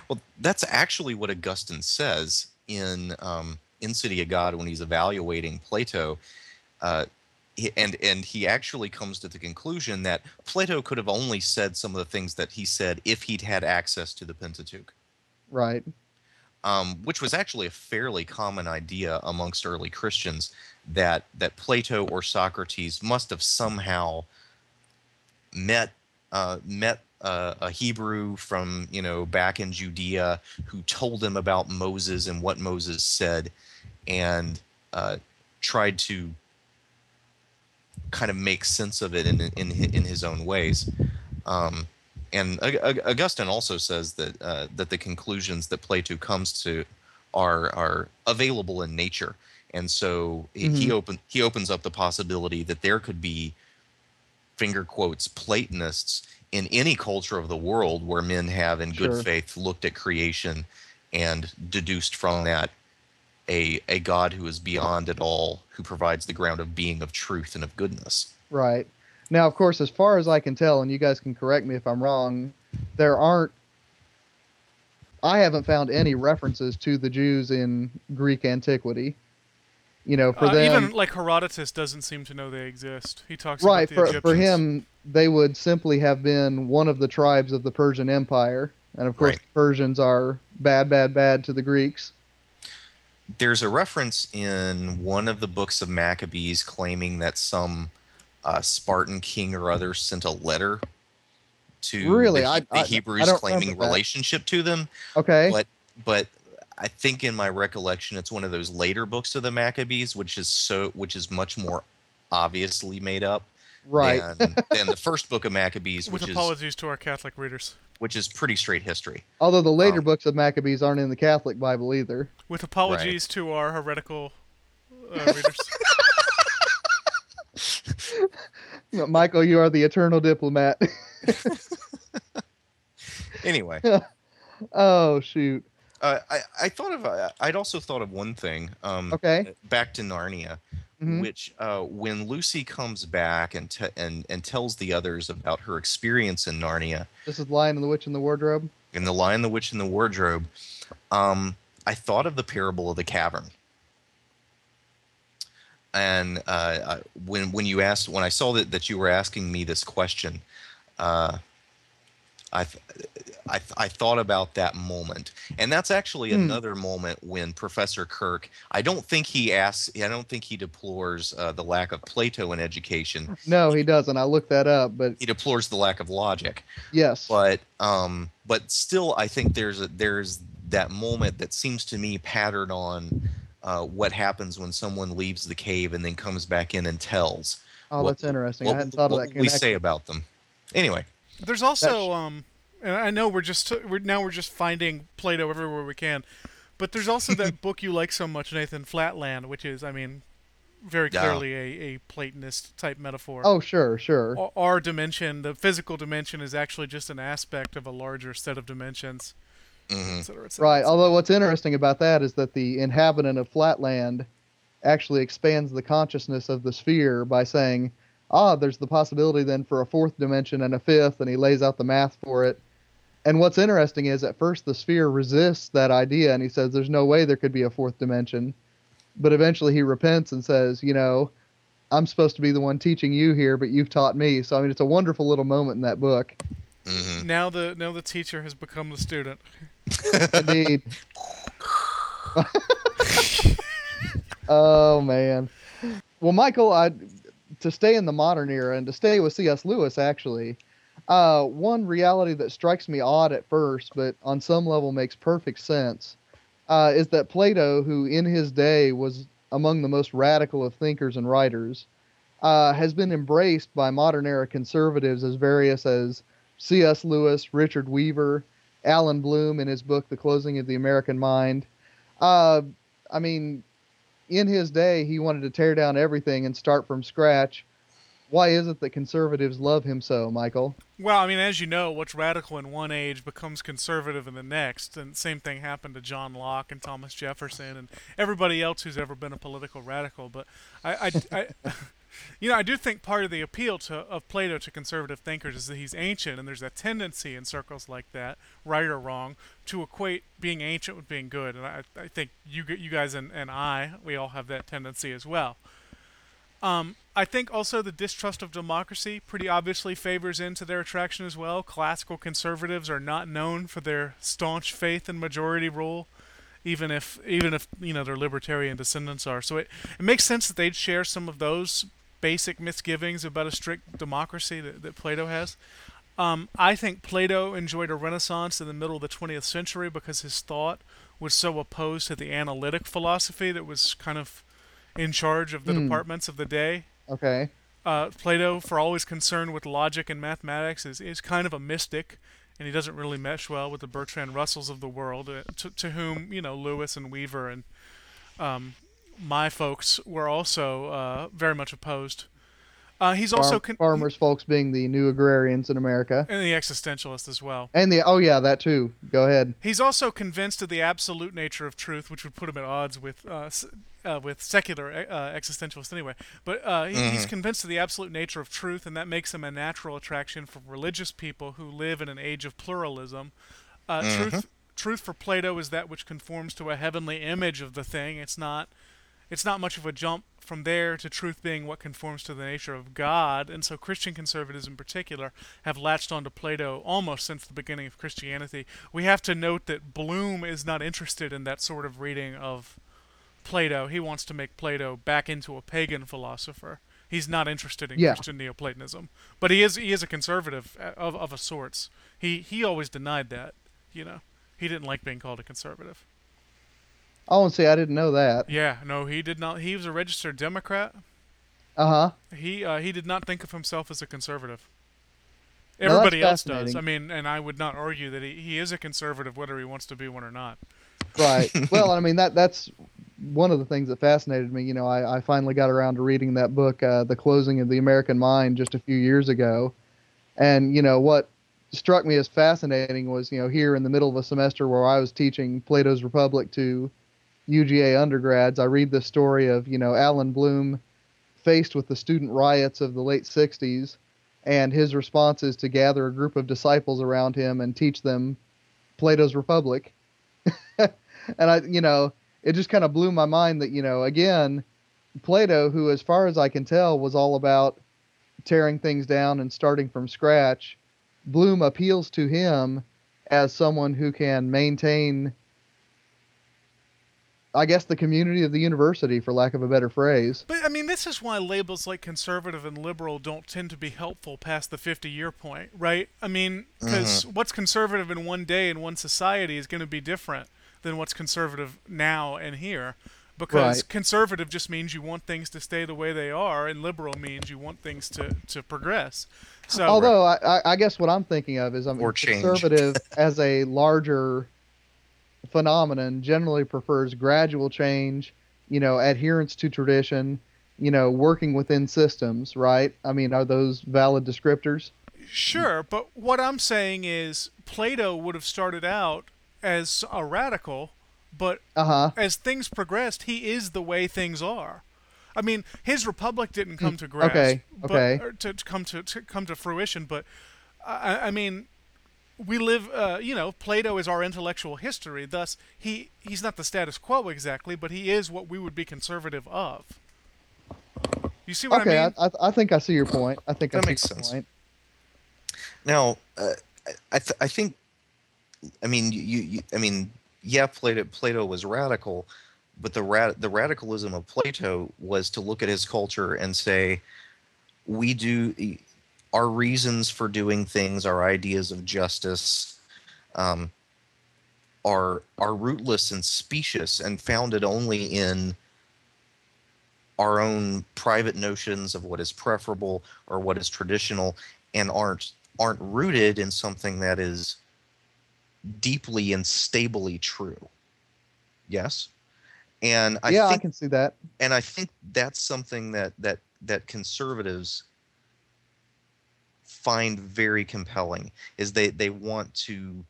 Well, that's actually what Augustine says in um, in City of God when he's evaluating Plato. Uh, he, and and he actually comes to the conclusion that Plato could have only said some of the things that he said if he'd had access to the Pentateuch, Right. Um, which was actually a fairly common idea amongst early Christians that that Plato or Socrates must have somehow met uh, met uh, a Hebrew from you know back in Judea who told him about Moses and what Moses said, and uh, tried to kind of make sense of it in in in his own ways. Um, and Aug- Aug- Augustine also says that uh, that the conclusions that Plato comes to are are available in nature, and so he- he open he opens up the possibility that there could be finger quotes Platonists in any culture of the world where men have in good faith looked at creation and deduced from that a a God who is beyond it all, who provides the ground of being of truth and of goodness. Right. Now, of course, as far as I can tell, and you guys can correct me if I'm wrong, there aren't. I haven't found any references to the Jews in Greek antiquity. You know, for Uh, them, even like Herodotus doesn't seem to know they exist. He talks right? about the For Egyptians. for him, they would simply have been one of the tribes of the Persian Empire, and of course, Right. the Persians are bad, bad, bad to the Greeks. There's a reference in one of the books of Maccabees claiming that some uh, Spartan king or other sent a letter to Really? the, I- the I- I Hebrews don't claiming relationship to them. Okay. But but I think in my recollection, it's one of those later books of the Maccabees, which is so which is much more obviously made up right. than, than the first book of Maccabees, with which is apologies to our Catholic readers. which is pretty straight history. Although the later um, books of Maccabees aren't in the Catholic Bible either. With apologies to our heretical uh, readers. Michial, you are the eternal diplomat. Anyway, oh shoot. uh, I I thought of uh, I'd also thought of one thing. Um, Okay. Back to Narnia. Mhm. which uh, when Lucy comes back and, te- and and tells the others about her experience in Narnia This is Lion and the Witch in the Wardrobe. in The Lion, the Witch, and the Wardrobe, um, I thought of the parable of the cavern. And uh, I- when when you asked when I saw that, that you were asking me this question, uh, I, th- I th- I thought about that moment, and that's actually Hmm. another moment when Professor Kirke. I don't think he asks. I don't think he deplores uh, the lack of Plato in education. No, he doesn't. I looked that up, but He deplores the lack of logic. yes. But um, but still, I think there's a, there's that moment that seems to me patterned on uh, what happens when someone leaves the cave and then comes back in and tells. oh, what- that's interesting. What, I hadn't thought of that will we say about them? Anyway, There's also um, and I know we're just we're now we're just finding Plato everywhere we can, but there's also that book you like so much, Nathan Flatland, which is I mean, very Yeah. clearly a, a Platonist type metaphor. Oh, sure, sure. Our dimension, the physical dimension, is actually just an aspect of a larger set of dimensions, hmm et cetera, et cetera, Right. Although what's interesting about that is that the inhabitant of Flatland actually expands the consciousness of the sphere by saying, "Ah, there's the possibility then for a fourth dimension and a fifth," and he lays out the math for it. And what's interesting is at first the sphere resists that idea and he says there's no way there could be a fourth dimension. But eventually he repents and says, you know, I'm supposed to be the one teaching you here, but you've taught me. So I mean it's a wonderful little moment in that book. Hmm Now the now the teacher has become the student. Indeed. oh man. Well, Michial, I to stay in the modern era and to stay with C.S. Lewis, actually, uh, one reality that strikes me odd at first, but on some level makes perfect sense, uh, is that Plato, who in his day was among the most radical of thinkers and writers, uh, has been embraced by modern era conservatives as various as C.S. Lewis, Richard Weaver, Allan Bloom in his book The Closing of the American Mind. Uh, I mean, in his day, he wanted to tear down everything and start from scratch. why is it that conservatives love him so, Michial? Well, I mean, as you know, what's radical in one age becomes conservative in the next, and same thing happened to John Locke and Thomas Jefferson and everybody else who's ever been a political radical. But I, I, I you know, I do think part of the appeal to of Plato to conservative thinkers is that he's ancient, and there's a tendency in circles like that, right or wrong, to equate being ancient with being good. And I, I think you you guys and, and I, we all have that tendency as well. Um, I think also the distrust of democracy pretty obviously favors into their attraction as well. Classical conservatives are not known for their staunch faith in majority rule, even if even if you know their libertarian descendants are. So it, it makes sense that they'd share some of those basic misgivings about a strict democracy that, that Plato has. Um, I think Plato enjoyed a renaissance in the middle of the 20th century because his thought was so opposed to the analytic philosophy that was kind of in charge of the Hmm. departments of the day. Okay. Uh, Plato, for always concerned with logic and mathematics, is, is kind of a mystic, and he doesn't really mesh well with the Bertrand Russells of the world, uh, to, to whom you know Lewis and Weaver and um, my folks were also uh, very much opposed. Uh, he's also Farm- con- farmers, folks being the new agrarians in America. and the existentialist as well. And the oh yeah, that too. Go ahead. He's also convinced of the absolute nature of truth, which would put him at odds with uh, uh, with secular uh, existentialists anyway. But uh, he, he's convinced of the absolute nature of truth, and that makes him a natural attraction for religious people who live in an age of pluralism. Uh, Truth, truth for Plato is that which conforms to a heavenly image of the thing. It's not, it's not much of a jump from there to truth being what conforms to the nature of God. And so Christian conservatives in particular have latched onto Plato almost since the beginning of Christianity. We have to note that Bloom is not interested in that sort of reading of Plato. He wants to make Plato back into a pagan philosopher. He's not interested in Yeah. Christian Neoplatonism, but he is he is a conservative uh, of of a sorts. He he always denied that, you know. He didn't like being called a conservative. Oh, and see, I didn't know that. Yeah, no, he did not. He was a registered Democrat. Uh huh. He uh, he did not think of himself as a conservative. Everybody else does. I mean, and I would not argue that he, he is a conservative, whether he wants to be one or not. Right. well, I mean that that's one of the things that fascinated me. You know, I, I finally got around to reading that book, uh, The Closing of the American Mind, just a few years ago, and you know what struck me as fascinating was you know here in the middle of a semester where I was teaching Plato's Republic to UGA undergrads, I read the story of you know Allan Bloom faced with the student riots of the late 60s and his response is to gather a group of disciples around him and teach them Plato's Republic. and I, you know, it just kind of blew my mind that, you know, again, Plato, who, as far as I can tell, was all about tearing things down and starting from scratch, Bloom appeals to him as someone who can maintain, I guess, the community of the university, for lack of a better phrase. But I mean, this is why labels like conservative and liberal don't tend to be helpful past the 50 year point, right? I mean, mm-hmm. because what's conservative in one day in one society is going to be different than what's conservative now and here. Because Right. conservative just means you want things to stay the way they are, and liberal means you want things to, to progress. So, Although I, I, I guess what I'm thinking of is I'm Or conservative as a larger phenomenon generally prefers gradual change, you know, adherence to tradition, you know, working within systems, right? I mean, are those valid descriptors? Sure, but what I'm saying is Plato would have started out as a radical, but Uh huh. as things progressed, he is the way things are. I mean, his republic didn't come to grasp, Hmm, okay, but, okay. to, to come to, to come to fruition. But I, I mean, we live. Uh, you know, Plato is our intellectual history. Thus, he he's not the status quo exactly, but he is what we would be conservative of. You see what Okay, I mean? I, I, I think I see your point. I think That see makes your sense. point. Now, uh, I th- I think, I mean, you, you I mean, yeah, Plato Plato was radical, but the rad- the radicalism of Plato was to look at his culture and say, we do our reasons for doing things, our ideas of justice, um, are are rootless and specious and founded only in our own private notions of what is preferable or what is traditional and aren't aren't rooted in something that is deeply and stably true. Yes. And I yeah, I can see that. and I think that's something that that that conservatives find very compelling is they they want to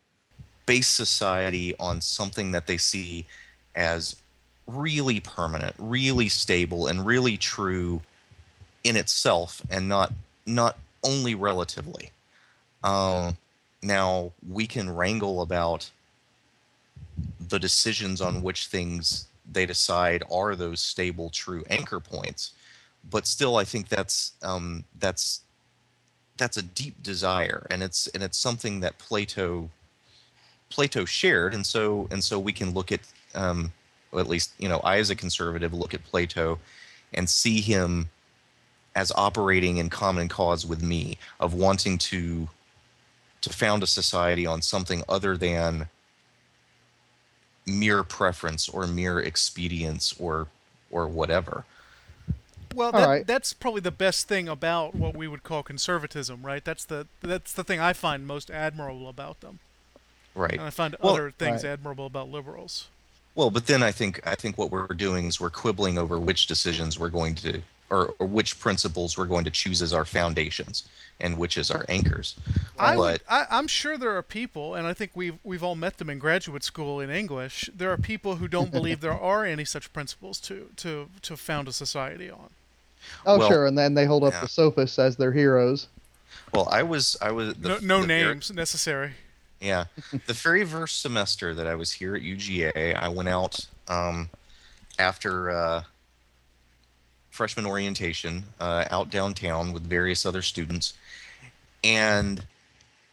base society on something that they see as really permanent, really stable, and really true in itself, and not not only relatively. Um, now we can wrangle about the decisions on which things they decide are those stable, true anchor points, but still, I think that's um, that's that's a deep desire, and it's and it's something that Plato Plato shared, and so and so we can look at um, at least you know I as a conservative look at Plato and see him as operating in common cause with me of wanting to to found a society on something other than mere preference or mere expedience or or whatever. Well, that, right. that's probably the best thing about what we would call conservatism, right? That's the that's the thing I find most admirable about them. Right. And I find well, other things right. admirable about liberals. Well, but then I think I think what we're doing is we're quibbling over which decisions we're going to or, or which principles we're going to choose as our foundations and which is our anchors. I but would, I, am sure there are people, and I think we've we've all met them in graduate school in English. There are people who don't believe there are any such principles to to to found a society on. Oh, well, sure, and then they hold up yeah. the sophists as their heroes. Well, I was I was the, no, no names very, necessary. Yeah, the very first semester that I was here at UGA, I went out um, after uh, freshman orientation uh, out downtown with various other students, and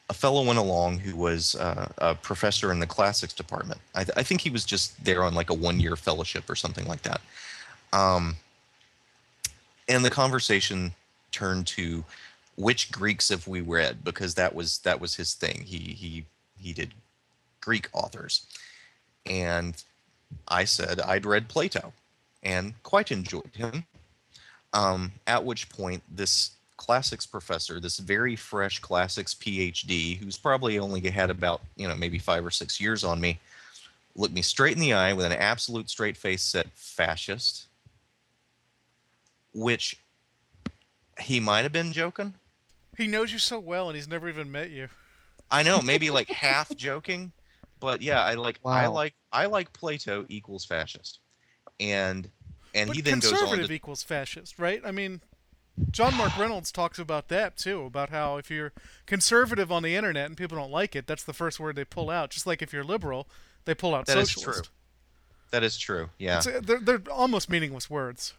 a fellow went along who was uh, a professor in the classics department. I, th- I, think he was just there on like a one year fellowship or something like that. Um, and the conversation turned to which Greeks have we read because that was that was his thing. He he he did Greek authors, and I said I'd read Plato and quite enjoyed him. Um, at which point, this classics professor, this very fresh classics PhD, who's probably only had about, you know, maybe five or six years on me, looked me straight in the eye with an absolute straight face, said, fascist, which he might have been joking. He knows you so well and he's never even met you. I know, maybe like half joking, but yeah, I like wow. I like I like Plato equals fascist. And and but he then goes on conservative equals fascist, right? I mean, John Mark Reynolds talks about that too, about how if you're conservative on the internet and people don't like it, that's the first word they pull out. Just like if you're liberal, they pull out that socialist. That is true. That is true. Yeah. A, they're, they're almost meaningless words.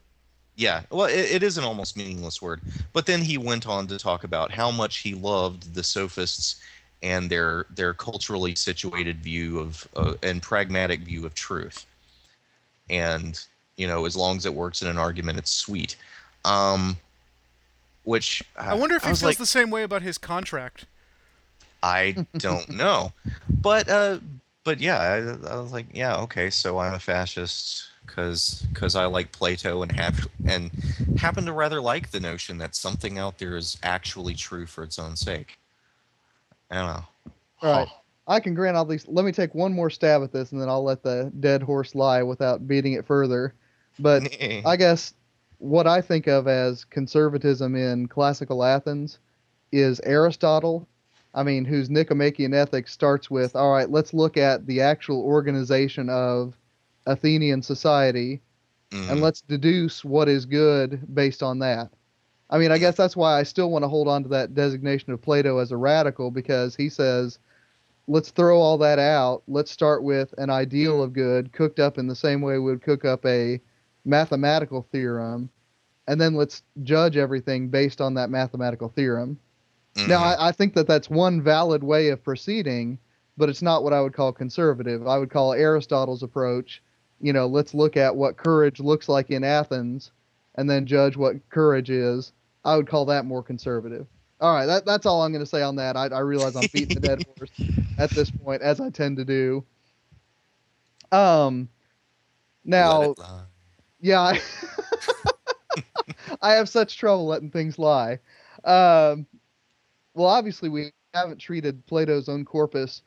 Yeah, well, it, it is an almost meaningless word. But then he went on to talk about how much he loved the sophists and their their culturally situated view of uh, and pragmatic view of truth. And you know, as long as it works in an argument, it's sweet. Um, which I wonder if he feels like, the same way about his contract. I don't know, but uh, but yeah, I, I, was like, yeah, okay, so I'm a fascist because because I like Plato and have and happen to rather like the notion that something out there is actually true for its own sake. I don't know. All right. I can grant all these. Let me take one more stab at this, and then I'll let the dead horse lie without beating it further. But I guess what I think of as conservatism in classical Athens is Aristotle. I mean, whose Nicomachean Ethics starts with, all right, let's look at the actual organization of Athenian society mm-hmm. and let's deduce what is good based on that. I mean, I guess that's why I still want to hold on to that designation of Plato as a radical because he says, let's throw all that out. Let's start with an ideal of good cooked up in the same way we would cook up a mathematical theorem, and then let's judge everything based on that mathematical theorem. Mm-hmm. Now, I, I think that that's one valid way of proceeding, but it's not what I would call conservative. I would call Aristotle's approach, you know, let's look at what courage looks like in Athens and then judge what courage is. I would call that more conservative. All right, that, that's all I'm going to say on that. I, I realize I'm beating the dead horse at this point, as I tend to do. Um, now, yeah, I, I have such trouble letting things lie. Um, well, obviously, we haven't treated Plato's own corpus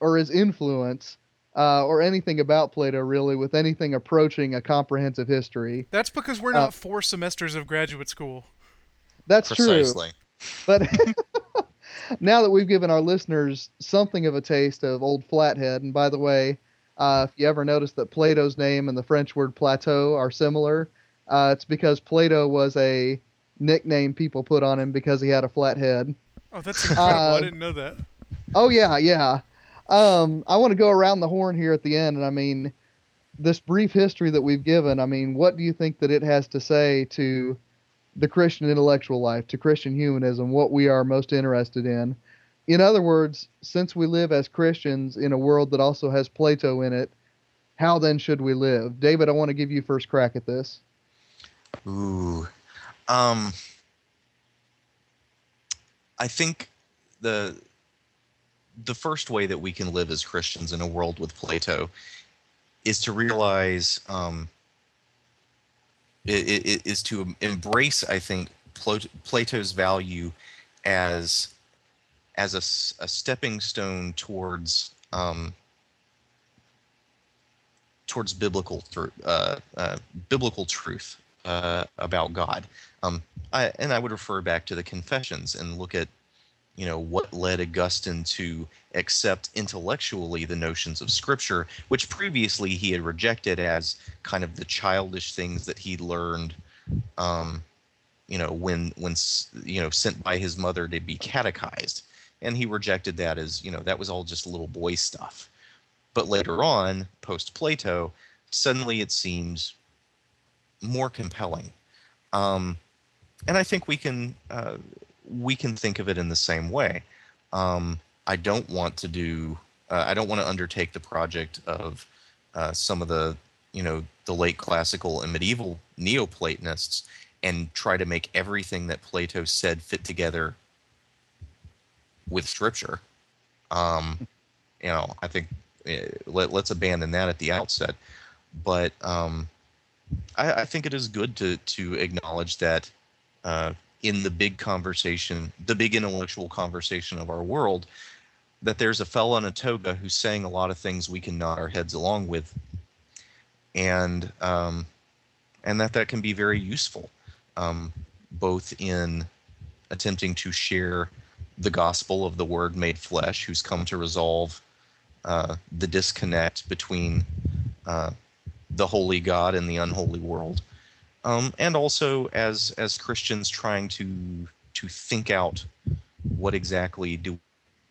or his influence uh, or anything about Plato really with anything approaching a comprehensive history. That's because we're not uh, four semesters of graduate school. That's Precisely. true. But now that we've given our listeners something of a taste of Old Flathead, and by the way, uh, if you ever notice that Plato's name and the French word plateau are similar, uh, it's because Plato was a nickname people put on him because he had a flat head. Oh, that's incredible! Uh, I didn't know that. Oh yeah, yeah. Um, I want to go around the horn here at the end, and I mean, this brief history that we've given. I mean, what do you think that it has to say to the Christian intellectual life, to Christian humanism, what we are most interested in? In other words, since we live as Christians in a world that also has Plato in it, how then should we live? David, I want to give you first crack at this. Ooh. Um I think the the first way that we can live as Christians in a world with Plato is to realize um, it, it is to embrace, I think, Plato's value as as a, a stepping stone towards um, towards biblical uh, uh, biblical truth uh, about God. Um, I, and I would refer back to the Confessions and look at you know what led Augustine to accept intellectually the notions of Scripture, which previously he had rejected as kind of the childish things that he learned. Um, you know when when you know sent by his mother to be catechized and he rejected that as you know that was all just little boy stuff but later on post plato suddenly it seems more compelling um, and i think we can uh, we can think of it in the same way um, i don't want to do uh, i don't want to undertake the project of uh, some of the you know the late classical and medieval neoplatonists and try to make everything that plato said fit together with scripture. Um, you know, I think uh, let, us abandon that at the outset. But um, I, I, think it is good to to acknowledge that uh, in the big conversation, the big intellectual conversation of our world, that there's a fellow in a toga who's saying a lot of things we can nod our heads along with, and um, and that that can be very useful, um, both in attempting to share the gospel of the Word made flesh, who's come to resolve uh, the disconnect between uh, the holy God and the unholy world, um, and also as as Christians trying to to think out what exactly do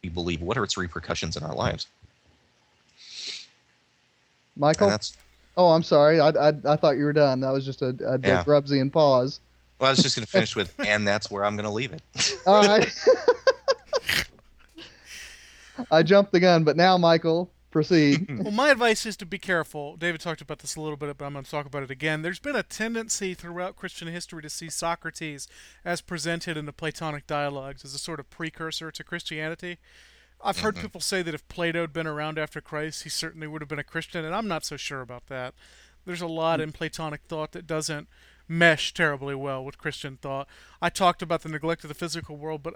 we believe, what are its repercussions in our lives. Michial. Oh, I'm sorry. I, I, I thought you were done. That was just a, a yeah. Grubbsian pause. Well, I was just going to finish with, and that's where I'm going to leave it. All right. I jumped the gun, but now, Michial, proceed. well, my advice is to be careful. David talked about this a little bit, but I'm going to talk about it again. There's been a tendency throughout Christian history to see Socrates as presented in the Platonic dialogues as a sort of precursor to Christianity. I've heard mm-hmm. people say that if Plato had been around after Christ, he certainly would have been a Christian, and I'm not so sure about that. There's a lot in Platonic thought that doesn't mesh terribly well with Christian thought. I talked about the neglect of the physical world, but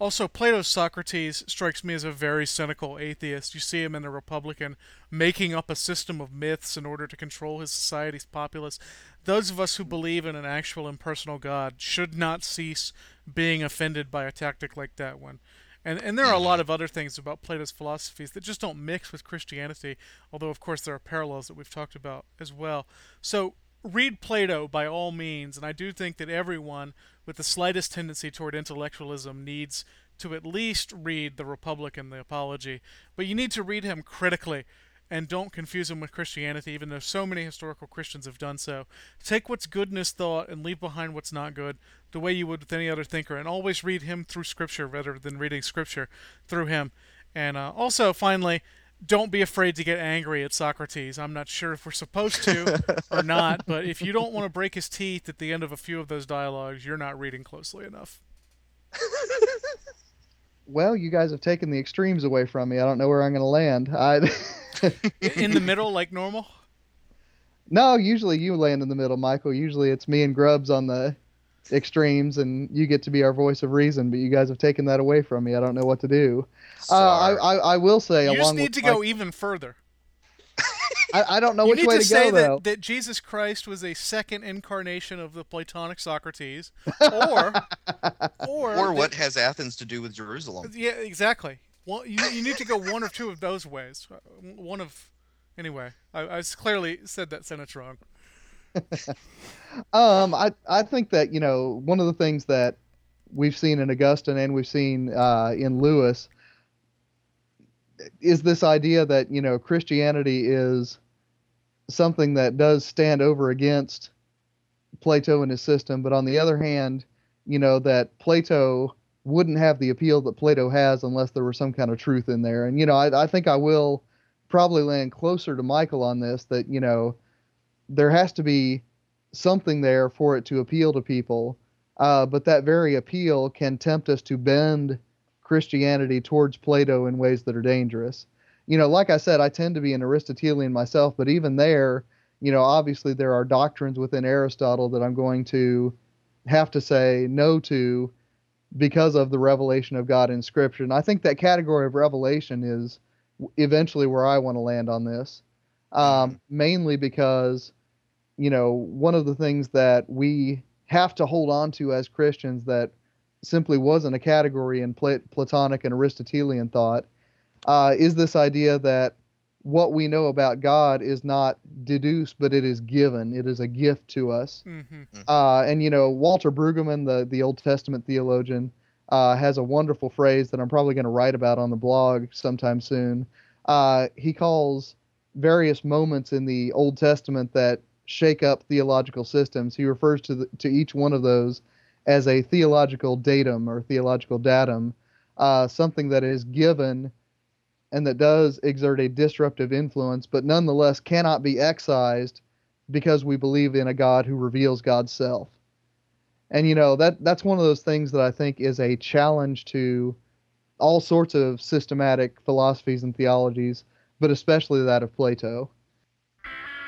also, Plato's Socrates strikes me as a very cynical atheist. You see him in The Republican making up a system of myths in order to control his society's populace. Those of us who believe in an actual impersonal God should not cease being offended by a tactic like that one. And, and there are a lot of other things about Plato's philosophies that just don't mix with Christianity, although, of course, there are parallels that we've talked about as well. So, read Plato by all means, and I do think that everyone with the slightest tendency toward intellectualism needs to at least read the Republic and the Apology, but you need to read him critically and don't confuse him with Christianity, even though so many historical Christians have done so. Take what's good in his thought and leave behind what's not good, the way you would with any other thinker, and always read him through Scripture rather than reading Scripture through him. And uh, also, finally, don't be afraid to get angry at Socrates. I'm not sure if we're supposed to or not, but if you don't want to break his teeth at the end of a few of those dialogues, you're not reading closely enough. well, you guys have taken the extremes away from me. I don't know where I'm going to land. I in the middle like normal? No, usually you land in the middle, Michial. Usually it's me and Grubbs on the extremes, and you get to be our voice of reason. But you guys have taken that away from me. I don't know what to do. Uh, I, I, I will say, you along just need to go even further. I, I don't know you which way to, to, say go that, though. that Jesus Christ was a second incarnation of the Platonic Socrates, or or Or that- what has Athens to do with Jerusalem? Yeah, exactly. Well, you, you need to go one or two of those ways. Uh, One of, anyway, I clearly said that sentence wrong. Um, I I think that you know one of the things that we've seen in Augustine and we've seen uh, in Lewis is this idea that you know Christianity is something that does stand over against Plato and his system, but on the other hand, you know that Plato wouldn't have the appeal that Plato has unless there were some kind of truth in there. And you know, I, I think I will probably land closer to Michial on this. That you know, there has to be something there for it to appeal to people, uh, but that very appeal can tempt us to bend Christianity towards Plato in ways that are dangerous. You know, like I said, I tend to be an Aristotelian myself, but even there, you know, obviously there are doctrines within Aristotle that I'm going to have to say no to because of the revelation of God in Scripture. And I think that category of revelation is eventually where I want to land on this, um, mainly because, you know, one of the things that we have to hold on to as Christians that simply wasn't a category in Platonic and Aristotelian thought uh, is this idea that what we know about God is not deduced, but it is given. It is a gift to us. hmm Uh, and you know, Walter Brueggemann, the the Old Testament theologian, uh, has a wonderful phrase that I'm probably going to write about on the blog sometime soon. Uh, he calls various moments in the Old Testament that shake up theological systems. He refers to the, to each one of those as a theological datum or theological datum, uh, something that is given and that does exert a disruptive influence, but nonetheless cannot be excised because we believe in a God who reveals God's self. And you know that that's one of those things that I think is a challenge to all sorts of systematic philosophies and theologies, but especially that of Plato.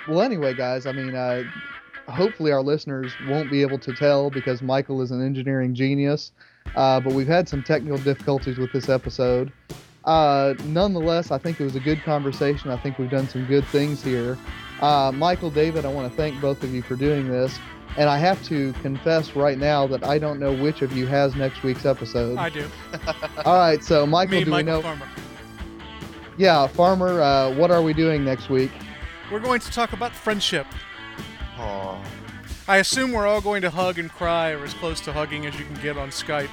Well, anyway, guys, I mean, uh, hopefully our listeners won't be able to tell because Michial is an engineering genius, uh, but we've had some technical difficulties with this episode. Uh, nonetheless, I think it was a good conversation. I think we've done some good things here. Uh, Michial, David, I want to thank both of you for doing this. And I have to confess right now that I don't know which of you has next week's episode. I do. All right, so Michial, Me, do Michial we know? Farmer. Yeah, Farmer, uh, what are we doing next week? We're going to talk about friendship. Aw. I assume we're all going to hug and cry, or as close to hugging as you can get on Skype.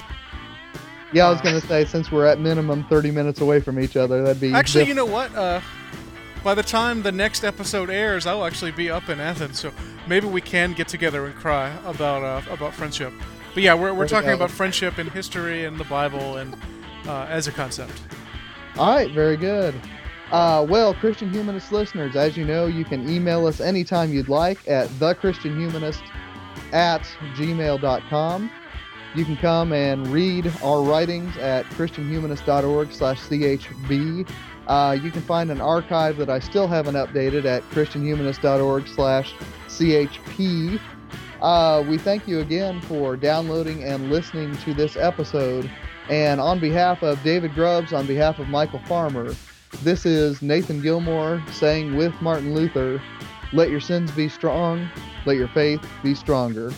Yeah, I was Uh, going to say since we're at minimum 30 minutes away from each other, that'd be Actually, diff- you know what? Uh, by the time the next episode airs, I'll actually be up in Athens, so maybe we can get together and cry about uh, about friendship. But yeah, we're, we're talking about friendship and history and the Bible and uh, as a concept. All right, very good. Uh, well, Christian Humanist listeners, as you know, you can email us anytime you'd like at thechristianhumanist at gmail.com. You can come and read our writings at christianhumanist.org slash chb. Uh, you can find an archive that I still haven't updated at christianhumanist.org slash chp. Uh, we thank you again for downloading and listening to this episode. And on behalf of David Grubbs, on behalf of Michial Farmer, this is Nathan Gilmour saying with Martin Luther, let your sins be strong, let your faith be stronger.